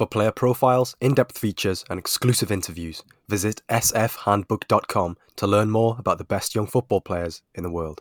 For player profiles, in depth features, and exclusive interviews, visit sfhandbook.com to learn more about the best young football players in the world.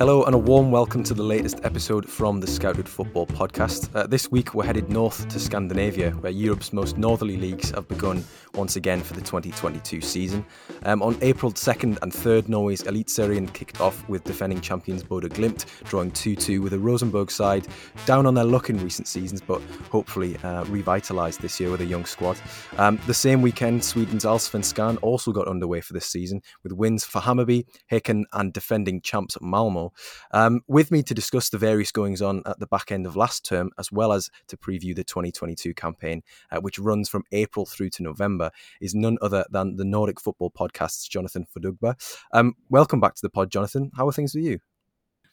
Hello, and a warm welcome to the latest episode from the Scouted Football Podcast. Uh, this week, we're headed north to Scandinavia, where Europe's most northerly leagues have begun once again for the 2022 season. Um, on April 2nd and 3rd, Norway's Eliteserien kicked off with defending champions Bodø Glimt, drawing 2 2 with a Rosenborg side down on their luck in recent seasons, but hopefully uh, revitalised this year with a young squad. Um, the same weekend, Sweden's Allsvenskan also got underway for this season, with wins for Hammarby, Häcken, and defending champs Malmo. Um, with me to discuss the various goings on at the back end of last term, as well as to preview the 2022 campaign, uh, which runs from April through to November, is none other than the Nordic Football Podcast's Jonathan Fadugba. Um, welcome back to the pod, Jonathan. How are things with you?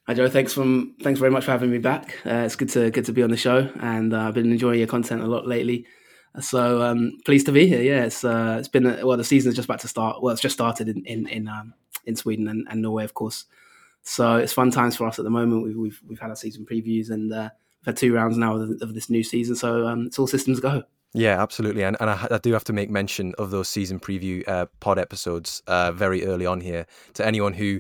Hi Joe, thanks from thanks very much for having me back. Uh, it's good to good to be on the show, and uh, I've been enjoying your content a lot lately. So um, pleased to be here. Yeah, it's uh, it's been a, well, the season is just about to start. Well, it's just started in in in, um, in Sweden and, and Norway, of course. So it's fun times for us at the moment. We've we've, we've had our season previews and uh, we've had two rounds now of, of this new season. So um, it's all systems go. Yeah, absolutely, and and I, I, do have to make mention of those season preview uh, pod episodes uh, very early on here to anyone who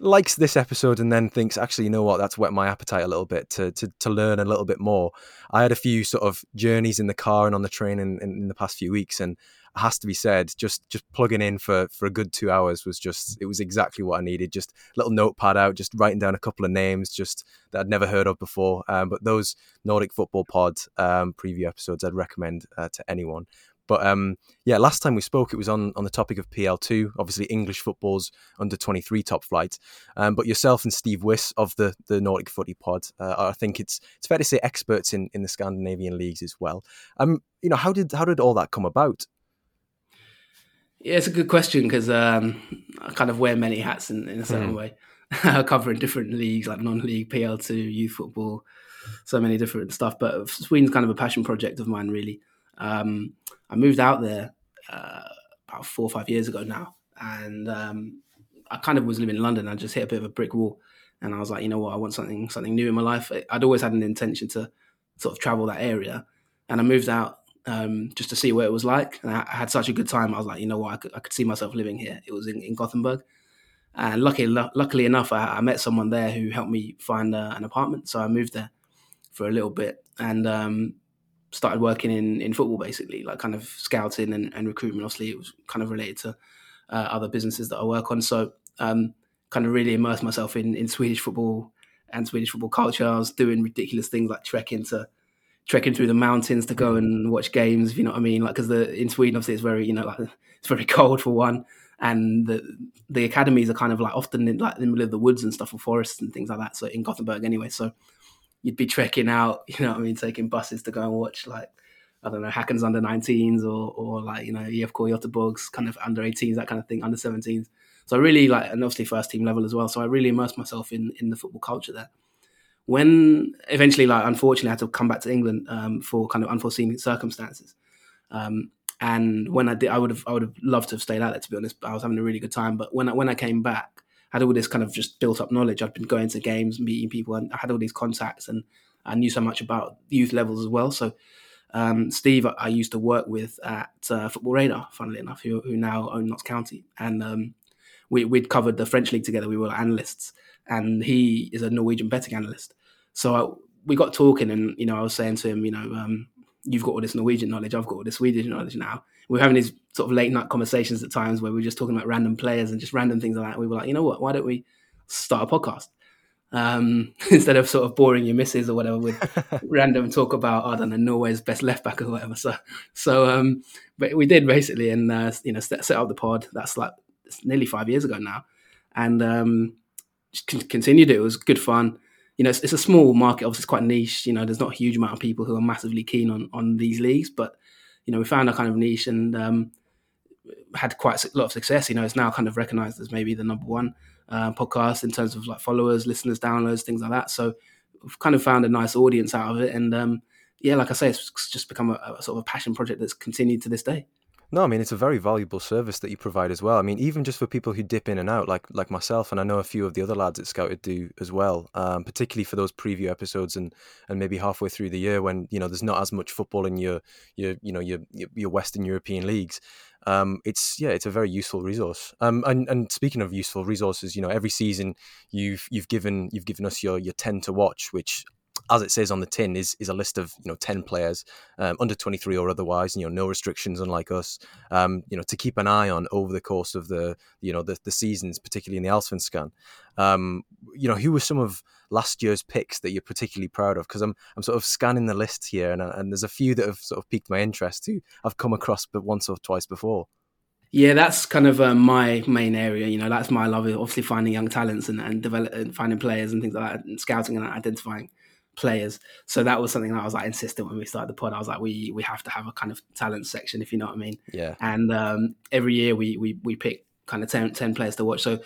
likes this episode and then thinks, actually, you know what, that's whet my appetite a little bit to to, to learn a little bit more. I had a few sort of journeys in the car and on the train in, in, in the past few weeks, and it has to be said. Just just plugging in for for a good two hours was just it was exactly what I needed. Just little notepad out, just writing down a couple of names just that I'd never heard of before. Um, but those Nordic Football Pod um, preview episodes, I'd recommend uh, to anyone. But um, yeah, last time we spoke, it was on, on the topic of PL2, obviously English football's under 23 top flight. Um, but yourself and Steve Wiss of the, the Nordic Footy Pod, uh, I think it's it's fair to say experts in, in the Scandinavian leagues as well. Um, you know, how did how did all that come about? Yeah, it's a good question because um, I kind of wear many hats in, in a certain mm. way, covering different leagues like non-league, PL2, youth football, so many different stuff. But Sweden's kind of a passion project of mine, really. Um, I moved out there uh, about four or five years ago now, and um, I kind of was living in London. I just hit a bit of a brick wall, and I was like, you know what, I want something something new in my life. I'd always had an intention to sort of travel that area, and I moved out um, just to see what it was like. And I, I, had such a good time. I was like, you know what, I could, I could see myself living here. It was in, in Gothenburg. And luckily, luckily enough, I, I, met someone there who helped me find uh, an apartment. So I moved there for a little bit and um, started working in, in football, basically, like kind of scouting and, and recruitment. Obviously, it was kind of related to uh, other businesses that I work on. So um, kind of really immersed myself in, in Swedish football and Swedish football culture. I was doing ridiculous things like trekking to trekking through the mountains to go and watch games. If you know what I mean, like because the in Sweden obviously it's very you know like it's very cold for one, and the the academies are kind of like often in like in the middle of the woods and stuff or forests and things like that. So in Gothenburg anyway, so you'd be trekking out, you know what I mean, taking buses to go and watch like I don't know Häckens under 19s or or like you know IFK Göteborg's kind of under 18s that kind of thing, under 17s. So I really like and obviously first team level as well. So I really immersed myself in in the football culture there when eventually, like unfortunately, I had to come back to England um, for kind of unforeseen circumstances. Um, and when I did, I would have, I would have loved to have stayed out there. To be honest, I was having a really good time. But when I, when I came back, had all this kind of just built up knowledge. I'd been going to games, meeting people, and I had all these contacts, and I knew so much about youth levels as well. So um, Steve, I used to work with at uh, Football Radar, funnily enough, who, who now own Notts County, and um, we, would covered the French league together. We were analysts, and he is a Norwegian betting analyst. So I, we got talking, and you know, I was saying to him, you know, um, you've got all this Norwegian knowledge, I've got all this Swedish knowledge now. We are having these sort of late night conversations at times where we are just talking about random players and just random things like that. We were like, you know what? Why don't we start a podcast? Um, instead of sort of boring your misses or whatever with random talk about I don't know Norway's best left back or whatever. So so um, but we did basically, and uh, you know set, set up the pod. That's like nearly five years ago now, and um, continued it. It was good fun you know, it's, it's, a small market. Obviously, it's quite niche. You know, there's not a huge amount of people who are massively keen on on these leagues, but you know, we found a kind of niche and um, had quite a lot of success. You know, it's now kind of recognised as maybe the number one uh, podcast in terms of like followers, listeners, downloads, things like that. So we've kind of found a nice audience out of it, and um, yeah, like I say, it's just become a, a, sort of a passion project that's continued to this day. No, I mean it's a very valuable service that you provide as well. I mean, even just for people who dip in and out, like like myself, and I know a few of the other lads at Scouted do as well. Um, particularly for those preview episodes and and maybe halfway through the year when you know there's not as much football in your your you know your your Western European leagues. Um, it's yeah, it's a very useful resource. Um, and and speaking of useful resources, you know, every season you've you've given you've given us your your ten to watch, which as it says on the tin, is is a list of you know ten players um, under twenty three or otherwise. You know, no restrictions, unlike us. Um, you know, to keep an eye on over the course of the you know the, the seasons, particularly in the Allsvenskan. Um, you know, who were some of last year's picks that you're particularly proud of? Because I'm I'm sort of scanning the list here, and and there's a few that have sort of piqued my interest who I've come across but once or twice before. Yeah, that's kind of uh, my main area. You know, that's my love. Obviously, finding young talents and and developing, finding players and things like that, and scouting and identifying players. So that was something that I was like insistent when we started the pod. I was like, we we have to have a kind of talent section, if you know what I mean. Yeah. And um, every year we we we pick kind of 10, 10 players to watch. So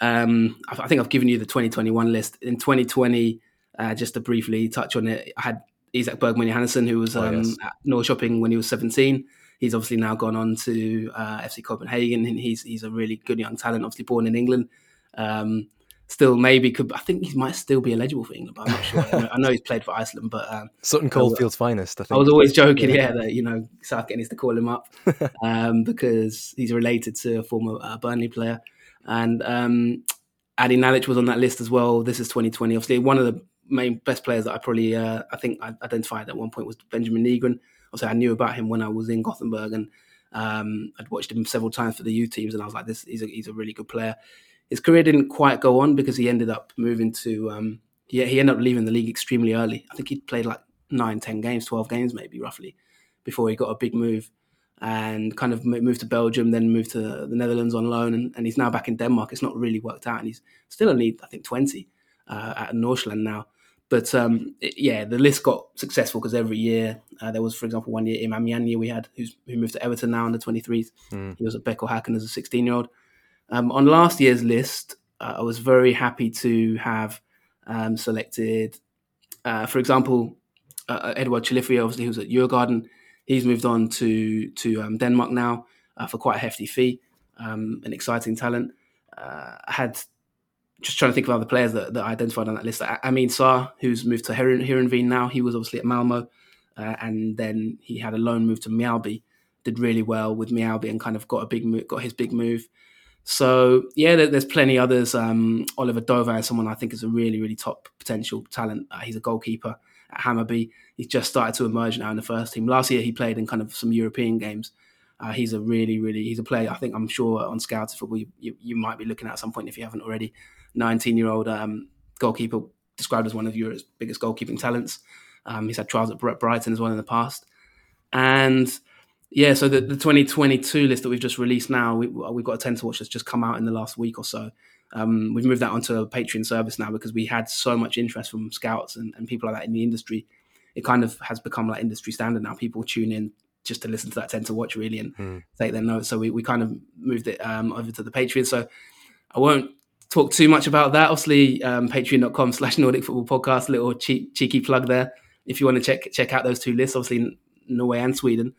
um, I, I, think I've given you the 2021 list. In 2020, uh, just to briefly touch on it, I had Ísak Bergmann Jóhannesson, who was oh, um, yes. at Norrköping when he was 17. He's obviously now gone on to uh, FC Copenhagen, and he's he's a really good young talent. Obviously born in England. Um, still maybe could. I think he might still be eligible for England, but I'm not sure. I, know, I know he's played for Iceland, but um, Sutton Coldfield's finest. I, think. I was always joking, yeah, yeah that you know Southgate needs to call him up um, because he's related to a former uh, Burnley player, and um, Adi Nalic was on that list as well. This is 2020. Obviously, one of the main best players that I probably uh, I think I identified at one point was Benjamin Nygren. Obviously, I knew about him when I was in Gothenburg and. Um, I'd watched him several times for the youth teams, and I was like, "This he's a, he's a really good player." His career didn't quite go on because he ended up moving to um, he, he ended up leaving the league extremely early. I think he played like nine, ten games, twelve games maybe roughly before he got a big move and kind of moved to Belgium, then moved to the Netherlands on loan, and, and he's now back in Denmark. It's not really worked out, and he's still only I think twenty uh, at Nordsjælland now. But um, it, yeah, the list got successful because every year uh, there was, for example, one year Imam Yanya we had who's who moved to Everton now under 23s. Mm. He was at BK Häcken as a 16 year old. Um, on last year's list, uh, I was very happy to have um, selected, uh, for example, uh, uh Edward Chilufya, obviously, who's at Djurgården. He's moved on to to um, Denmark now uh, for quite a hefty fee, um, an exciting talent. Uh, I had just trying to think of other players that, that I identified on that list. I, Amin Sarr, who's moved to Heerenveen now. He was obviously at Malmo, and then he had a loan move to Mjällby. Did really well with Mjällby and kind of got a big move, got his big move. So yeah, there's plenty others. Um, Oliver Dovin is someone I think is a really, really top potential talent. Uh, he's a goalkeeper at Hammarby. He's just started to emerge now in the first team. Last year he played in kind of some European games. Uh, he's a really, really he's a player. I think I'm sure on Scouts football you, you, you, might be looking at some point if you haven't already. 19 year old um, goalkeeper described as one of Europe's biggest goalkeeping talents. Um, he's had trials at Brighton as well in the past, and yeah, so the, the 2022 list that we've just released now, we, we've got a 10 to watch that's just come out in the last week or so. Um, we've moved that onto a Patreon service now because we had so much interest from scouts and, and people like that in the industry. It kind of has become like industry standard now. People tune in just to listen to that 10 to watch really and mm. take their notes. So we, we kind of moved it um, over to the Patreon. So I won't talk too much about that. Obviously, um, patreon.com slash Nordic Football Podcast, little cheek, cheeky plug there. If you want to check check out those two lists, obviously Norway and Sweden.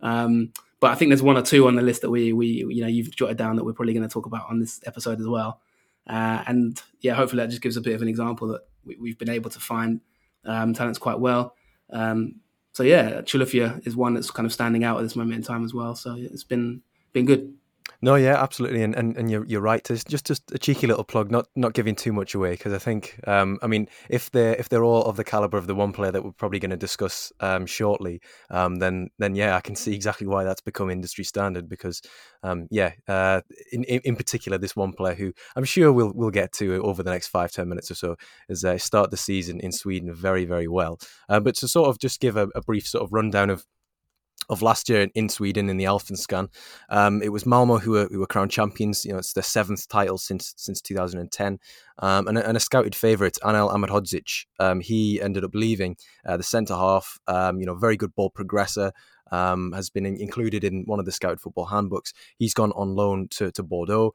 Um, but I think there's one or two on the list that we we you know you've jotted down that we're probably going to talk about on this episode as well. Uh, and yeah, hopefully that just gives a bit of an example that we, have been able to find um, talents quite well. Um, so yeah, Chilufya is one that's kind of standing out at this moment in time as well. So it's been been good. No, yeah, absolutely, and and, and you're you're right. Just just a cheeky little plug, not not giving too much away, because I think, um, I mean, if they're if they're all of the caliber of the one player that we're probably going to discuss um, shortly, um, then then yeah, I can see exactly why that's become industry standard. Because, um, yeah, uh, in, in, in particular, this one player who I'm sure we'll we'll get to over the next five ten minutes or so is uh, start the season in Sweden very very well. Uh, but to sort of just give a, a brief sort of rundown of of last year in Sweden in the Allsvenskan. Um, it was Malmo who were, who were crowned champions. You know, it's their seventh title since since 2010. Um, and, and, a scouted favourite, Anel Ahmedhodzic, um, he ended up leaving uh, the centre half. Um, you know, very good ball progressor. Um, has been in, included in one of the scouted football handbooks. He's gone on loan to, to Bordeaux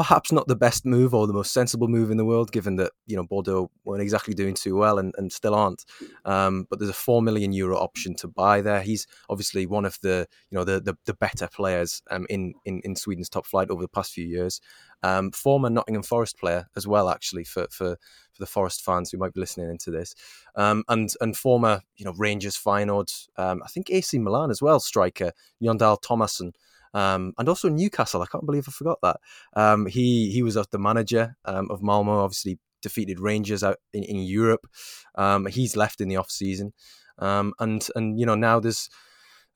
perhaps not the best move or the most sensible move in the world, given that you know Bordeaux weren't exactly doing too well and, and still aren't. Um, but there's a four million euro option to buy there. He's obviously one of the you know the the, the better players um, in, in in Sweden's top flight over the past few years. Um, former Nottingham Forest player as well, actually for for for the Forest fans who might be listening into this, um, and and former you know Rangers Feyenoord, um, I think AC Milan as well striker Jon Dahl Tomasson. Um, and also Newcastle. I can't believe I forgot that. Um, he he was the manager um, of Malmo. Obviously defeated Rangers out in, in Europe. Um, he's left in the off season, um, and and you know now there's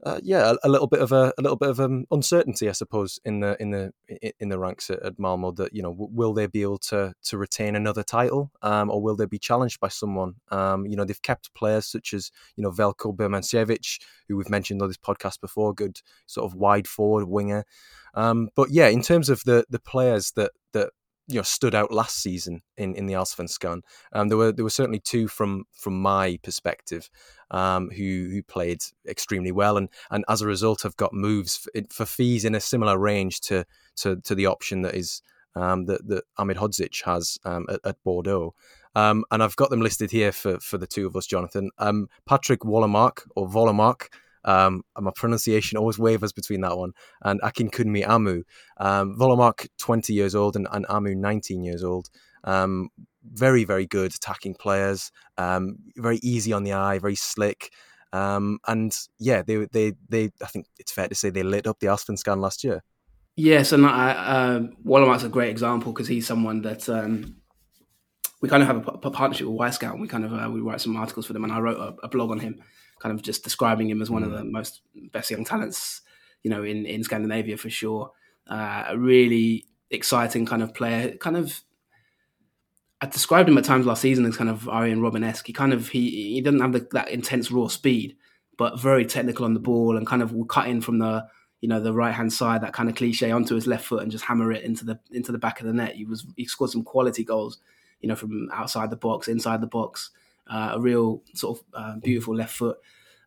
uh, yeah, a, a, little bit of a, a little bit of um, uncertainty, I suppose, in the in the in the ranks at, at Malmo. That you know, w- will they be able to to retain another title, um, or will they be challenged by someone? Um, you know, they've kept players such as you know Veljko Birmančević, who we've mentioned on this podcast before, good sort of wide forward winger. Um, but yeah, in terms of the the players that that you know stood out last season in, in the Allsvenskan. Um, there were there were certainly two from from my perspective um, who who played extremely well and and as a result have got moves for, fees in a similar range to to, to the option that is um, that that Ahmedhodzic has um, at, at, Bordeaux. Um, and I've got them listed here for, for the two of us, Jonathan. Um, Patrik Wålemark or Wålemark, um, my pronunciation always wavers between that one and Akinkunmi Amoo. Um, Wålemark, 20 years old, and, and Amoo, 19 years old. Um, very, very good attacking players. Um, very easy on the eye, very slick. Um, and yeah, they, they, they. I think it's fair to say they lit up the Allsvenskan last year. Yes, and I, uh, a great example because he's someone that um, we kind of have a, partnership with Wyscout. And we kind of uh, we write some articles for them, and I wrote a, a blog on him kind of just describing him as one mm. of the most best young talents, you know, in, in Scandinavia for sure. Uh, a really exciting kind of player, kind of. I described him at times last season as kind of Arjen Robben-esque. He kind of he he doesn't have the, that intense raw speed, but very technical on the ball and kind of will cut in from the you know the right hand side, that kind of cliche onto his left foot and just hammer it into the into the back of the net. He was he scored some quality goals, you know, from outside the box, inside the box. Uh, a real sort of uh, beautiful left foot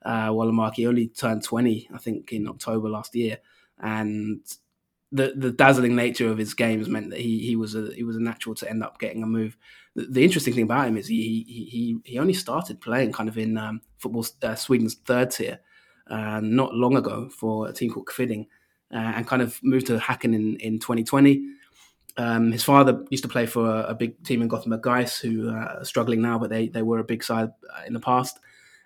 uh, Wålemark. only turned 20, I think, in October last year. And the the dazzling nature of his games meant that he he was a he was a natural to end up getting a move. The, the interesting thing about him is he he he only started playing kind of in um, football uh, Sweden's third tier uh, not long ago for a team called Qviding, uh, and kind of moved to Häcken in in 2020. Um, his father used to play for a, a big team in Gothenburg GAIS, who uh, are struggling now, but they they were a big side uh, in the past,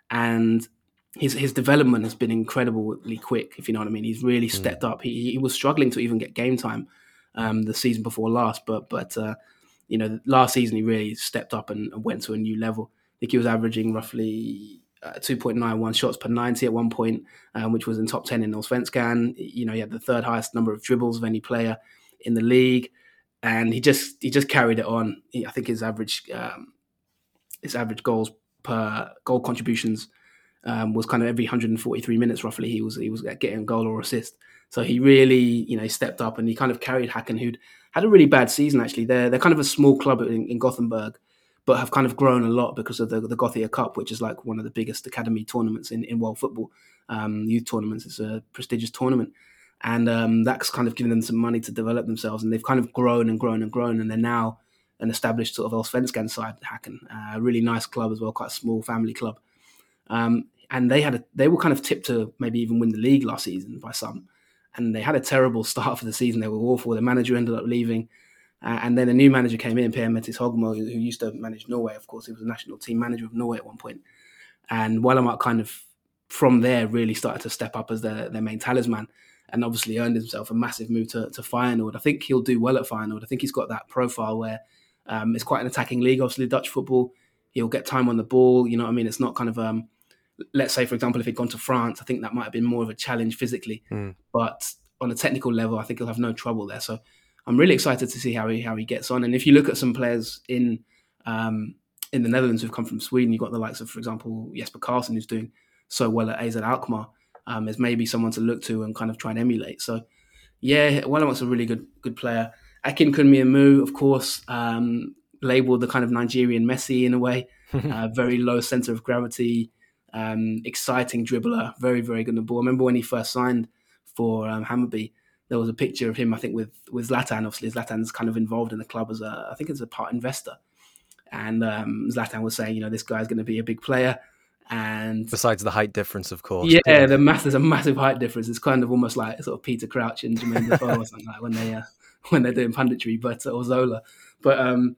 and his his development has been incredibly quick. If you know what I mean, he's really mm. stepped mm. up. He he was struggling to even get game time um, the season before last, but but uh, you know last season he really stepped up and, and, went to a new level. I think he was averaging roughly uh, 2.91 shots per 90 at one point, um, which was in top 10 in Allsvenskan. You know, he had the third highest number of dribbles of any player in the league, and he just he just carried it on. He, I think his average um, his average goals per goal contributions um, was kind of every 143 minutes roughly he was he was getting a goal or assist. So he really you know stepped up and he kind of carried Häcken, who'd had a really bad season actually. They're they're kind of a small club in, in Gothenburg, but have kind of grown a lot because of the the Gothia Cup, which is like one of the biggest academy tournaments in, in world football. Um, youth tournaments. It's a prestigious tournament, and um, that's kind of given them some money to develop themselves, and they've kind of grown and grown and grown, and they're now an established sort of Allsvenskan side, Häcken. Uh, a really nice club as well, quite a small family club. Um, and they had a, they were kind of tipped to maybe even win the league last season by some, and they had a terrible start for the season. They were awful. The manager ended up leaving, uh, and then a new manager came in, Per-Mathias Høgmo, who, used to manage Norway. Of course, he was a national team manager of Norway at one point. and Wålemark kind of from there really started to step up as their, their main talisman and obviously earned himself a massive move to, to Feyenoord. I think he'll do well at Feyenoord. I think he's got that profile where um, it's quite an attacking league, obviously Dutch football. He'll get time on the ball. You know what I mean? It's not kind of um, let's say, for example, if he'd gone to France, I think that might have been more of a challenge physically. Mm. But on a technical level, I think he'll have no trouble there. So I'm really excited to see how he how he gets on. And if you look at some players in um, in the Netherlands who've come from Sweden, you've got the likes of, for example, Jesper Karlsson, who's doing so well at AZ Alkmaar, um, as maybe someone to look to and kind of try and emulate. So, yeah, Wålemark's a really good good player. Akinkunmi Amoo, of course, um, labeled the kind of Nigerian Messi in a way, uh, very low center of gravity, um, exciting dribbler, very, very good on the ball. I remember when he first signed for um, Hammarby, there was a picture of him, I think, with with Zlatan. Obviously, Zlatan's kind of involved in the club as a, I think, as a part investor. And um, Zlatan was saying, you know, this guy's going to be a big player. And besides the height difference, of course, yeah, the mass, there's a massive height difference. It's kind of almost like sort of Peter Crouch and Jermaine Defoe or something like when they uh, when they're doing punditry, but or Zola. But um,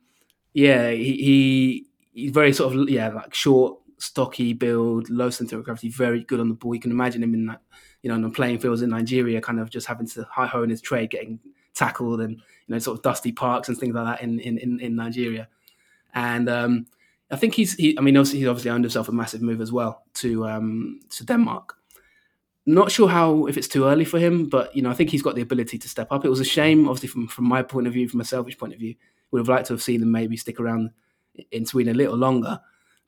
yeah, he, he he's very sort of yeah like short, stocky build, low center of gravity, very good on the ball. You can imagine him in that you know on the playing fields in Nigeria, kind of just having to high hone his trade, getting tackled and you know sort of dusty parks and things like that in in in, in Nigeria. And um, I think he's he, I mean obviously he's obviously earned himself a massive move as well to um, to Denmark. Not sure how if it's too early for him, but you know I think he's got the ability to step up. It was a shame, obviously from from my point of view, from a selfish point of view, would have liked to have seen him maybe stick around in Sweden a little longer.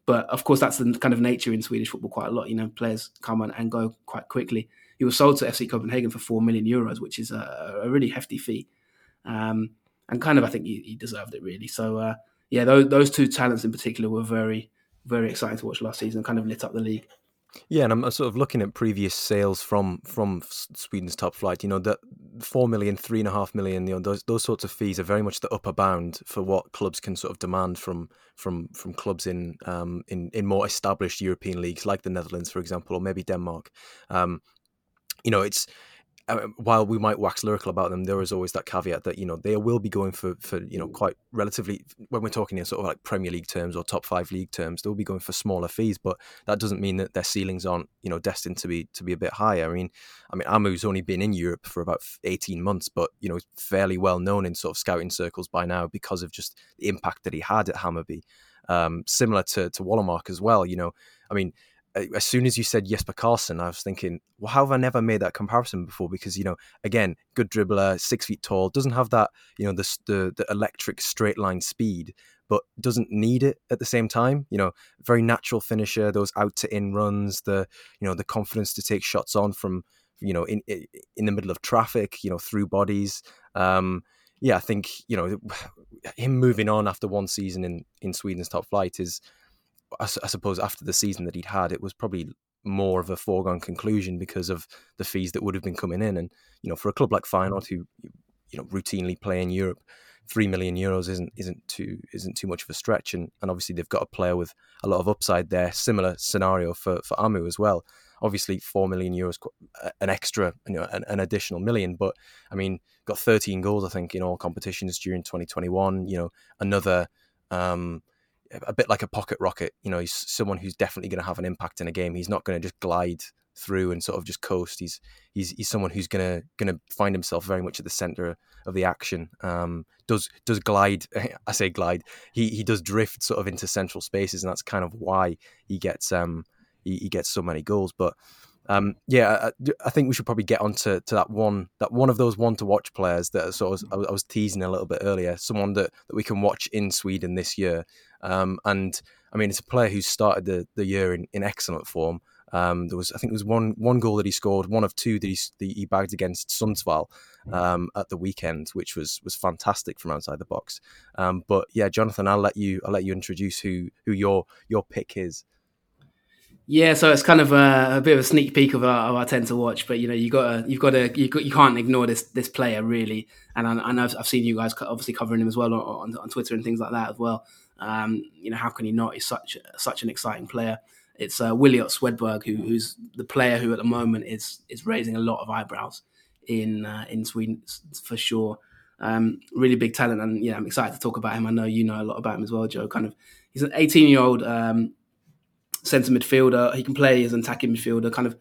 But of course, that's the kind of nature in Swedish football quite a lot. You know, players come on and go quite quickly. He was sold to FC Copenhagen for four million euros, which is a, a really hefty fee, um, and kind of I think he, he deserved it really. So uh, yeah, those, those two talents in particular were very very exciting to watch last season. Kind of lit up the league. Yeah, and I'm sort of looking at previous sales from from Sweden's top flight. You know, the four million, three and a half million. You know, those those sorts of fees are very much the upper bound for what clubs can sort of demand from from from clubs in um in in more established European leagues like the Netherlands, for example, or maybe Denmark. Um, you know, it's uh, while we might wax lyrical about them, there is always that caveat that you know they will be going for for you know quite relatively when we're talking in sort of like Premier League terms or top five league terms, they'll be going for smaller fees, but that doesn't mean that their ceilings aren't you know destined to be to be a bit higher. I mean, I mean Amoo's only been in Europe for about eighteen months, but you know he's fairly well known in sort of scouting circles by now because of just the impact that he had at Hammarby. Um, similar to to Wålemark as well. You know, I mean as soon as you said Jesper Karlsson, I was thinking, well, how have I never made that comparison before? Because you know, again, good dribbler, six feet tall, doesn't have that you know the the, the electric straight line speed, but doesn't need it at the same time. You know, very natural finisher, those out to in runs, the you know the confidence to take shots on from you know in in the middle of traffic, you know through bodies. Um, yeah, I think you know him moving on after one season in in Sweden's top flight is I, I, suppose after the season that he'd had, it was probably more of a foregone conclusion because of the fees that would have been coming in. And you know, for a club like Feyenoord, who you know routinely play in Europe, three million euros isn't isn't too isn't too much of a stretch. And and obviously they've got a player with a lot of upside there. Similar scenario for for Amoo as well. Obviously, four million euros, an extra, you know, an, an additional million. But I mean, got 13 goals, I think, in all competitions during 2021. You know, another. Um, a bit like a pocket rocket. You know, he's someone who's definitely going to have an impact in a game. He's not going to just glide through and sort of just coast. He's he's he's someone who's gonna gonna find himself very much at the center of the action. Um, does does glide? I say glide. He he does drift sort of into central spaces, and that's kind of why he gets um he, he gets so many goals. But um, yeah, I, I, think we should probably get onto to that one that one of those one to watch players that sort of I was, I was teasing a little bit earlier. Someone that, that we can watch in Sweden this year. Um, and I mean, it's a player who started the, the year in, in excellent form. Um, there was, I think, there was one one goal that he scored, one of two that he, that he bagged against Sundsvall um, at the weekend, which was was fantastic from outside the box. Um, but yeah, Jonathan, I'll let you I'll let you introduce who who your your pick is. Yeah, so it's kind of a, a bit of a sneak peek of our, of our tend to watch, but you know you got you've got to you, got, you can't ignore this this player really, and I, I know I've, I've seen you guys obviously covering him as well on, on Twitter and things like that as well. Um, you know how can he not? He's such such an exciting player. It's uh, Williot Swedberg who, who's the player who at the moment is is raising a lot of eyebrows in uh, in Sweden for sure. Um, really big talent, and yeah, I'm excited to talk about him. I know you know a lot about him as well, Joe. Kind of, he's an 18 year old. Um, centre midfielder. He can play as an attacking midfielder. Kind of,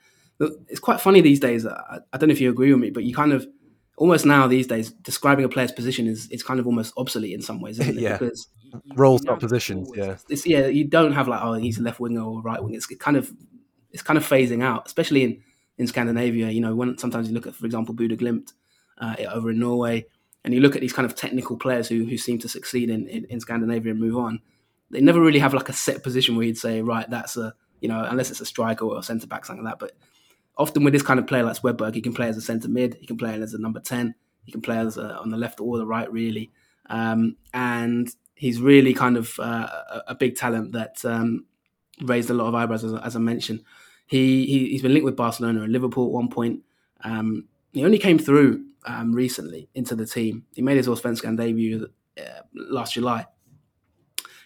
it's quite funny these days. I, I, don't know if you agree with me, but you kind of almost now these days describing a player's position is it's kind of almost obsolete in some ways, isn't it? yeah. Because roles, not positions. Yeah, it's, yeah. You don't have like oh he's a left winger or right wing. It's kind of it's kind of phasing out, especially in in Scandinavia. You know, when sometimes you look at, for example, Bodø Glimt uh, over in Norway, and you look at these kind of technical players who who seem to succeed in, in, in Scandinavia and move on they never really have like a set position where you'd say, right, that's a you know, unless it's a striker or a centre back, something like that. But often with this kind of player like Swedberg, he can play as a centre mid, he can play as a number ten, he can play as a, on the left or the right, really. Um, and he's really kind of uh, a, big talent that um, raised a lot of eyebrows, as, as I mentioned. He, he has been linked with Barcelona and Liverpool at one point. Um, he only came through um, recently into the team. He made his Allsvenskan debut uh, last July.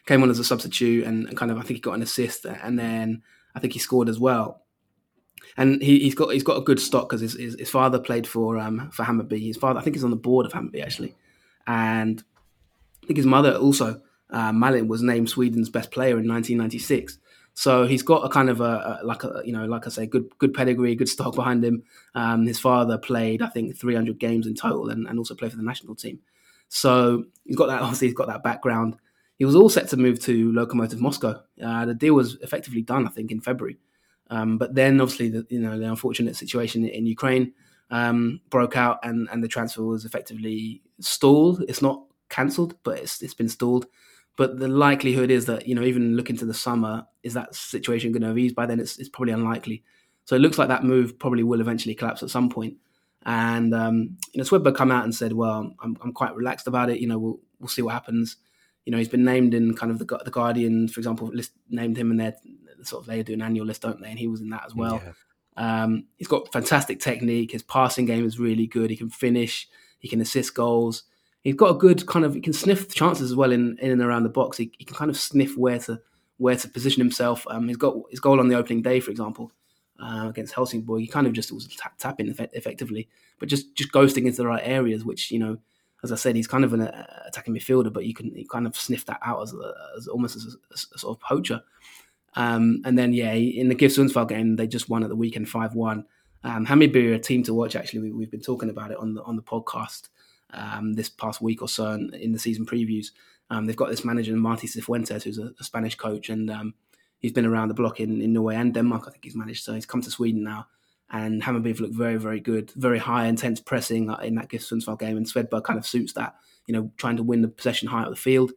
Came on as a substitute and, and, kind of I think he got an assist and then I think he scored as well. And he, has got he's got a good stock because his, his, his, father played for um, for Hammarby. His father I think he's on the board of Hammarby actually, and think his mother also uh, Malin was named Sweden's best player in 1996. So he's got a kind of a, a, like a you know like I say good good pedigree, good stock behind him. Um, his father played I think 300 games in total and, and also played for the national team. So he's got that obviously he's got that background. He was all set to move to Lokomotiv Moscow. Uh, the deal was effectively done I think in February, um, but then obviously the you know the unfortunate situation in Ukraine um, broke out and and the transfer was effectively stalled. It's not cancelled, but it's it's been stalled. But the likelihood is that you know even looking to the summer, is that situation going to have eased by then? It's, it's probably unlikely. So it looks like that move probably will eventually collapse at some point. And um, you know, Swedberg come out and said, "Well, I'm, I'm quite relaxed about it. You know, we'll we'll see what happens." You know, he's been named in kind of the the Guardian, for example, list named him in their sort of they do an annual list, don't they? And he was in that as well. Yeah. Um, he's got fantastic technique. His passing game is really good. He can finish. He can assist goals he's got a good kind of he can sniff chances as well in in and around the box. He, he can kind of sniff where to where to position himself. Um, he's got his goal on the opening day, for example, uh, against Helsingborg. He kind of just was tap, tapping effect, effectively, but just just ghosting into the right areas, which you know. As I said, he's kind of an uh, attacking midfielder, but you can you kind of sniff that out as, a, as almost as a, a, sort of poacher. Um, and then, yeah, in the GIF Sundsvall game, they just won at the weekend five one. Um, Hammarby are a team to watch. Actually, we, have been talking about it on the on the podcast um, this past week or so in the season previews. Um, they've got this manager, Marti Cifuentes, who's a, a Spanish coach, and um, he's been around the block in, in Norway and Denmark. I think he's managed, so he's come to Sweden now. And Hammarby have looked very, very good, very high, intense pressing in that Sundsvall game, and Swedberg kind of suits that. You know, trying to win the possession high up the field,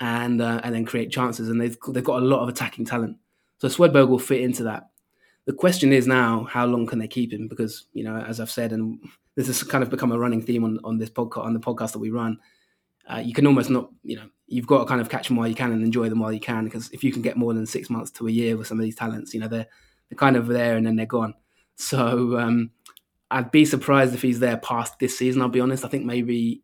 and uh, and then create chances. And they've they've got a lot of attacking talent, so Swedberg will fit into that. The question is now, how long can they keep him? Because you know, as I've said, and this has kind of become a running theme on, on this podcast on the podcast that we run. Uh, you can almost not, you know, you've got to kind of catch them while you can and enjoy them while you can. Because if you can get more than six months to a year with some of these talents, you know, they're they're kind of there and then they're gone. So um, I'd be surprised if he's there past this season. I'll be honest. I think maybe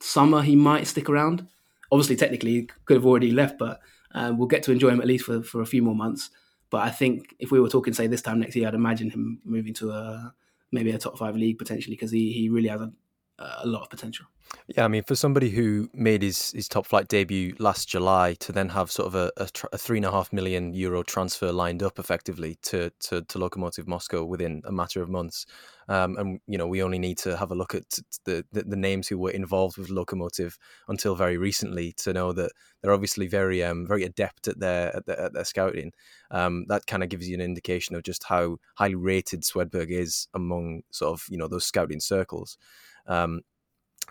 summer he might stick around. Obviously, technically, he could have already left, but uh, we'll get to enjoy him at least for, for a few more months. But I think if we were talking, say, this time next year, I'd imagine him moving to a maybe a top five league potentially because he, he really has a, a lot of potential. Yeah, I mean, for somebody who made his, his top flight debut last July to then have sort of a, a, a three and a half million euro transfer lined up effectively to, to, to Lokomotiv Moscow within a matter of months. Um, and, you know, we only need to have a look at the, the, the, names who were involved with Lokomotiv until very recently to know that they're obviously very um, very adept at their, at their, at their scouting. Um, that kind of gives you an indication of just how highly rated Swedberg is among sort of, you know, those scouting circles. Um,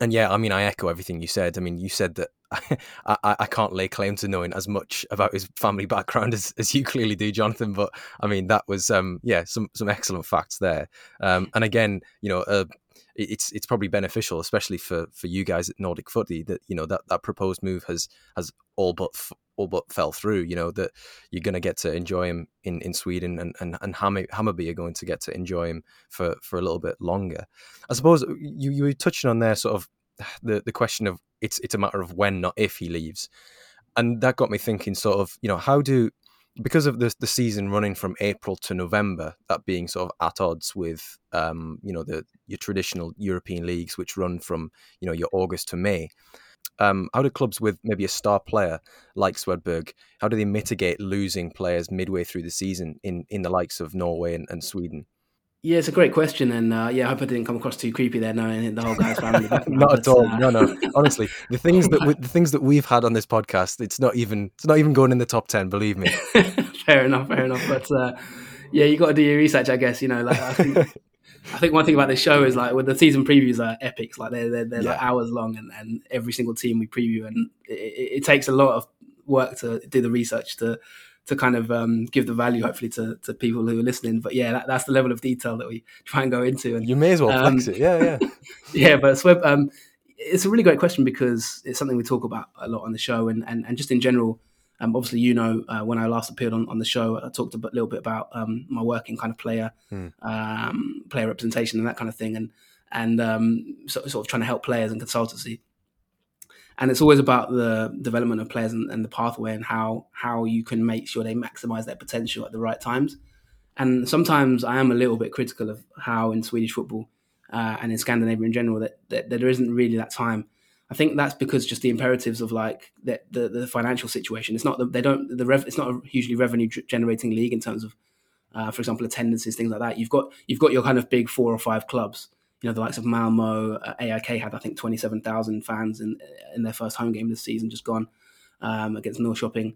and yeah, I mean, I echo everything you said. I mean, you said that I, I, can't lay claim to knowing as much about his family background as, as you clearly do, Jonathan. But I mean, that was um, yeah, some some excellent facts there. Um, and again, you know, uh, it's it's probably beneficial, especially for for you guys at Nordic Footy, that you know that that proposed move has has all but all but fell through. You know that you're going to get to enjoy him in, in Sweden, and and and Hammarby are going to get to enjoy him for for a little bit longer. I suppose you you were touching on there, sort of the the question of it's it's a matter of when, not if he leaves, and that got me thinking. Sort of, you know, how do because of the the season running from April to November, that being sort of at odds with um, you know the your traditional European leagues, which run from you know your August to May. Um, how do clubs with maybe a star player like Swedberg, how do they mitigate losing players midway through the season in, in the likes of Norway and, and Sweden? Yeah, it's a great question, and uh, yeah, I hope I didn't come across too creepy there, knowing the whole guy's family. not at all. Uh... No, no. Honestly, the things that we, the things that we've had on this podcast, it's not even it's not even going in the top ten. Believe me. fair enough. Fair enough. But uh, yeah, you got to do your research, I guess. You know, like I think, I think one thing about this show is like when the season previews are epics, like they're they're, they're yeah. like hours long, and, and every single team we preview, and it, it takes a lot of work to do the research to to kind of um, give the value, hopefully, to, to people who are listening. But yeah, that, that's the level of detail that we try and go into. And you may as well um, flex it, yeah, yeah, yeah. But Sweb, um, it's a really great question because it's something we talk about a lot on the show, and and, and just in general. Um, obviously, you know, uh, when I last appeared on, on the show, I talked a little bit about um, my work in kind of player hmm. um, player representation and that kind of thing. And and um, sort, sort of trying to help players and consultancy. And it's always about the development of players and, and the pathway and how how you can make sure they maximize their potential at the right times. And sometimes I am a little bit critical of how in Swedish football uh, and in Scandinavia in general that, that, that there isn't really that time I think that's because just the imperatives of like the the, the financial situation. It's not the, they don't the rev, it's not a hugely revenue generating league in terms of, uh, for example, attendances things like that. You've got you've got your kind of big four or five clubs. You know the likes of Malmo, uh, AIK had I think twenty seven thousand fans in in their first home game this season, just gone um, against Norrköping.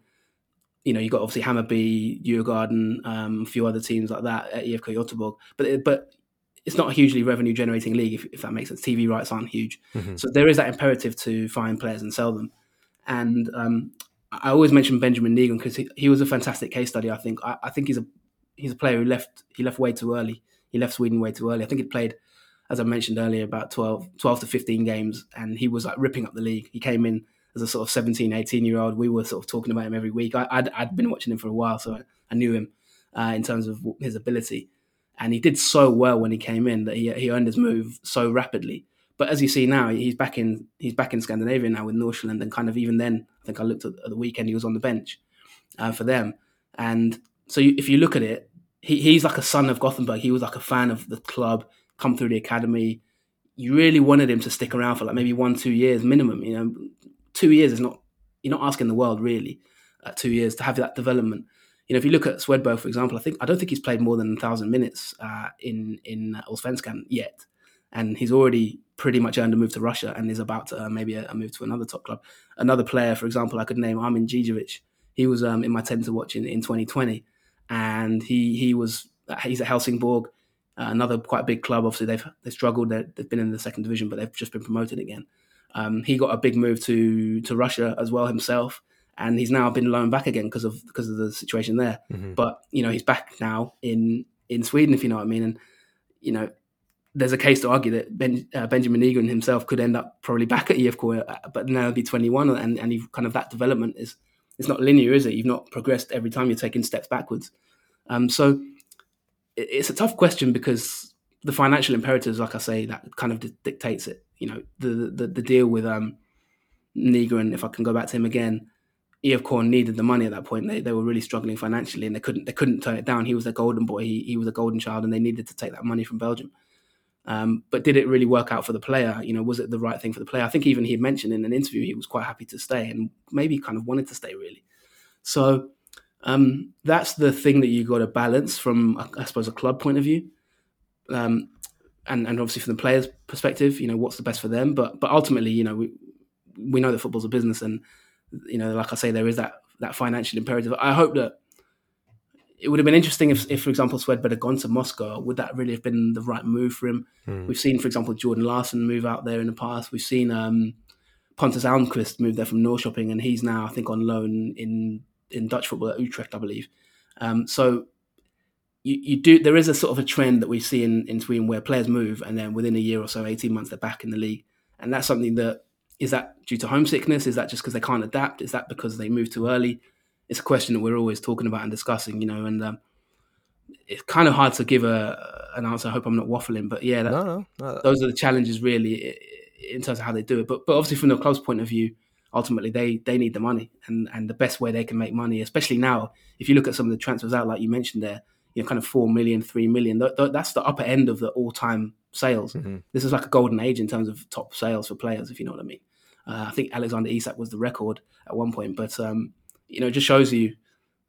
You know you've got obviously Hammarby, Djurgården, um, a few other teams like that at IFK Göteborg. But but it's not a hugely revenue generating league if, if, that makes sense. TV rights aren't huge, mm-hmm. so there is that imperative to find players and sell them. And um, I always mention Benjamin Nygren because he, he, was a fantastic case study. I think I, I, think he's a he's a player who left he left way too early. He left Sweden way too early. I think he played, as I mentioned earlier, about 12, 12 to fifteen games, and he was like ripping up the league. He came in as a sort of 17, 18 year old. We were sort of talking about him every week. I, would I'd been watching him for a while, so I, I knew him uh, in terms of his ability and he did so well when he came in that he he earned his move so rapidly. But as you see now, he's back in he's back in Scandinavia now with Nordsjælland, and kind of even then, I think I looked at, at the weekend he was on the bench uh, for them. And so you, if you look at it, he, he's like a son of Gothenburg. He was like a fan of the club, come through the academy. You really wanted him to stick around for like maybe one two years minimum. You know, two years is not you're not asking the world really. Uh, two years to have that development you know, if you look at Swedberg, for example, I think I don't think he's played more than a thousand minutes uh, in in Allsvenskan yet, and he's already pretty much earned a move to Russia and is about to maybe a, a, move to another top club. Another player, for example, I could name Armin Gigović. He was um, in my ten to watch in, in 2020, and he he was he's at Helsingborg, uh, another quite big club. Obviously, they've they struggled. they have been in the second division, but they've just been promoted again. Um, he got a big move to to Russia as well himself and he's now been loaned back again because of because of the situation there. Mm-hmm. But you know, he's back now in in Sweden, if you know what I mean. And you know, there's a case to argue that ben, uh, Benjamin Nygren himself could end up probably back at IFK, uh, but now he'll be 21, and and he kind of that development is it's not linear, is it? You've not progressed every time you're taking steps backwards. Um, so it, it's a tough question because the financial imperatives, like I say, that kind of di- dictates it. You know, the the, the deal with um, Nygren, if I can go back to him again IFK needed the money at that point. They, they were really struggling financially, and they couldn't they couldn't turn it down. He was a golden boy. He, he was a golden child, and they needed to take that money from Belgium. Um, but did it really work out for the player? You know, was it the right thing for the player? I think even he mentioned in an interview he was quite happy to stay, and maybe kind of wanted to stay really. So um, that's the thing that you got to balance from, I suppose, a club point of view, um, and and obviously from the players' perspective. You know, what's the best for them? But but ultimately, you know, we we know that football's a business, and you know, like I say, there is that that financial imperative. I hope that it would have been interesting if, if for example, Swedberg had gone to Moscow. Would that really have been the right move for him? Mm. We've seen, for example, Jordan Larsson move out there in the past. We've seen um, Pontus Almqvist move there from Norrköping, and he's now, I think, on loan in in Dutch football at Utrecht, I believe. Um, so you, you do there is a sort of a trend that we see in, in Sweden where players move and then within a year or so, eighteen months, they're back in the league, and that's something that is that due to homesickness? Is that just because they can't adapt? Is that because they moved too early? It's a question that we're always talking about and discussing, you know, and um, it's kind of hard to give a an answer. I hope I'm not waffling, but yeah, that, no, no, no. those are the challenges really in terms of how they do it. But but obviously from the club's point of view, ultimately they they need the money, and and the best way they can make money, especially now, if you look at some of the transfers out, like you mentioned there, you know, kind of four million, three million. That's the upper end of the all time sales. Mm-hmm. This is like a golden age in terms of top sales for players, if you know what I mean. Uh, I think Alexander Isak was the record at one point, but um, you know, it just shows you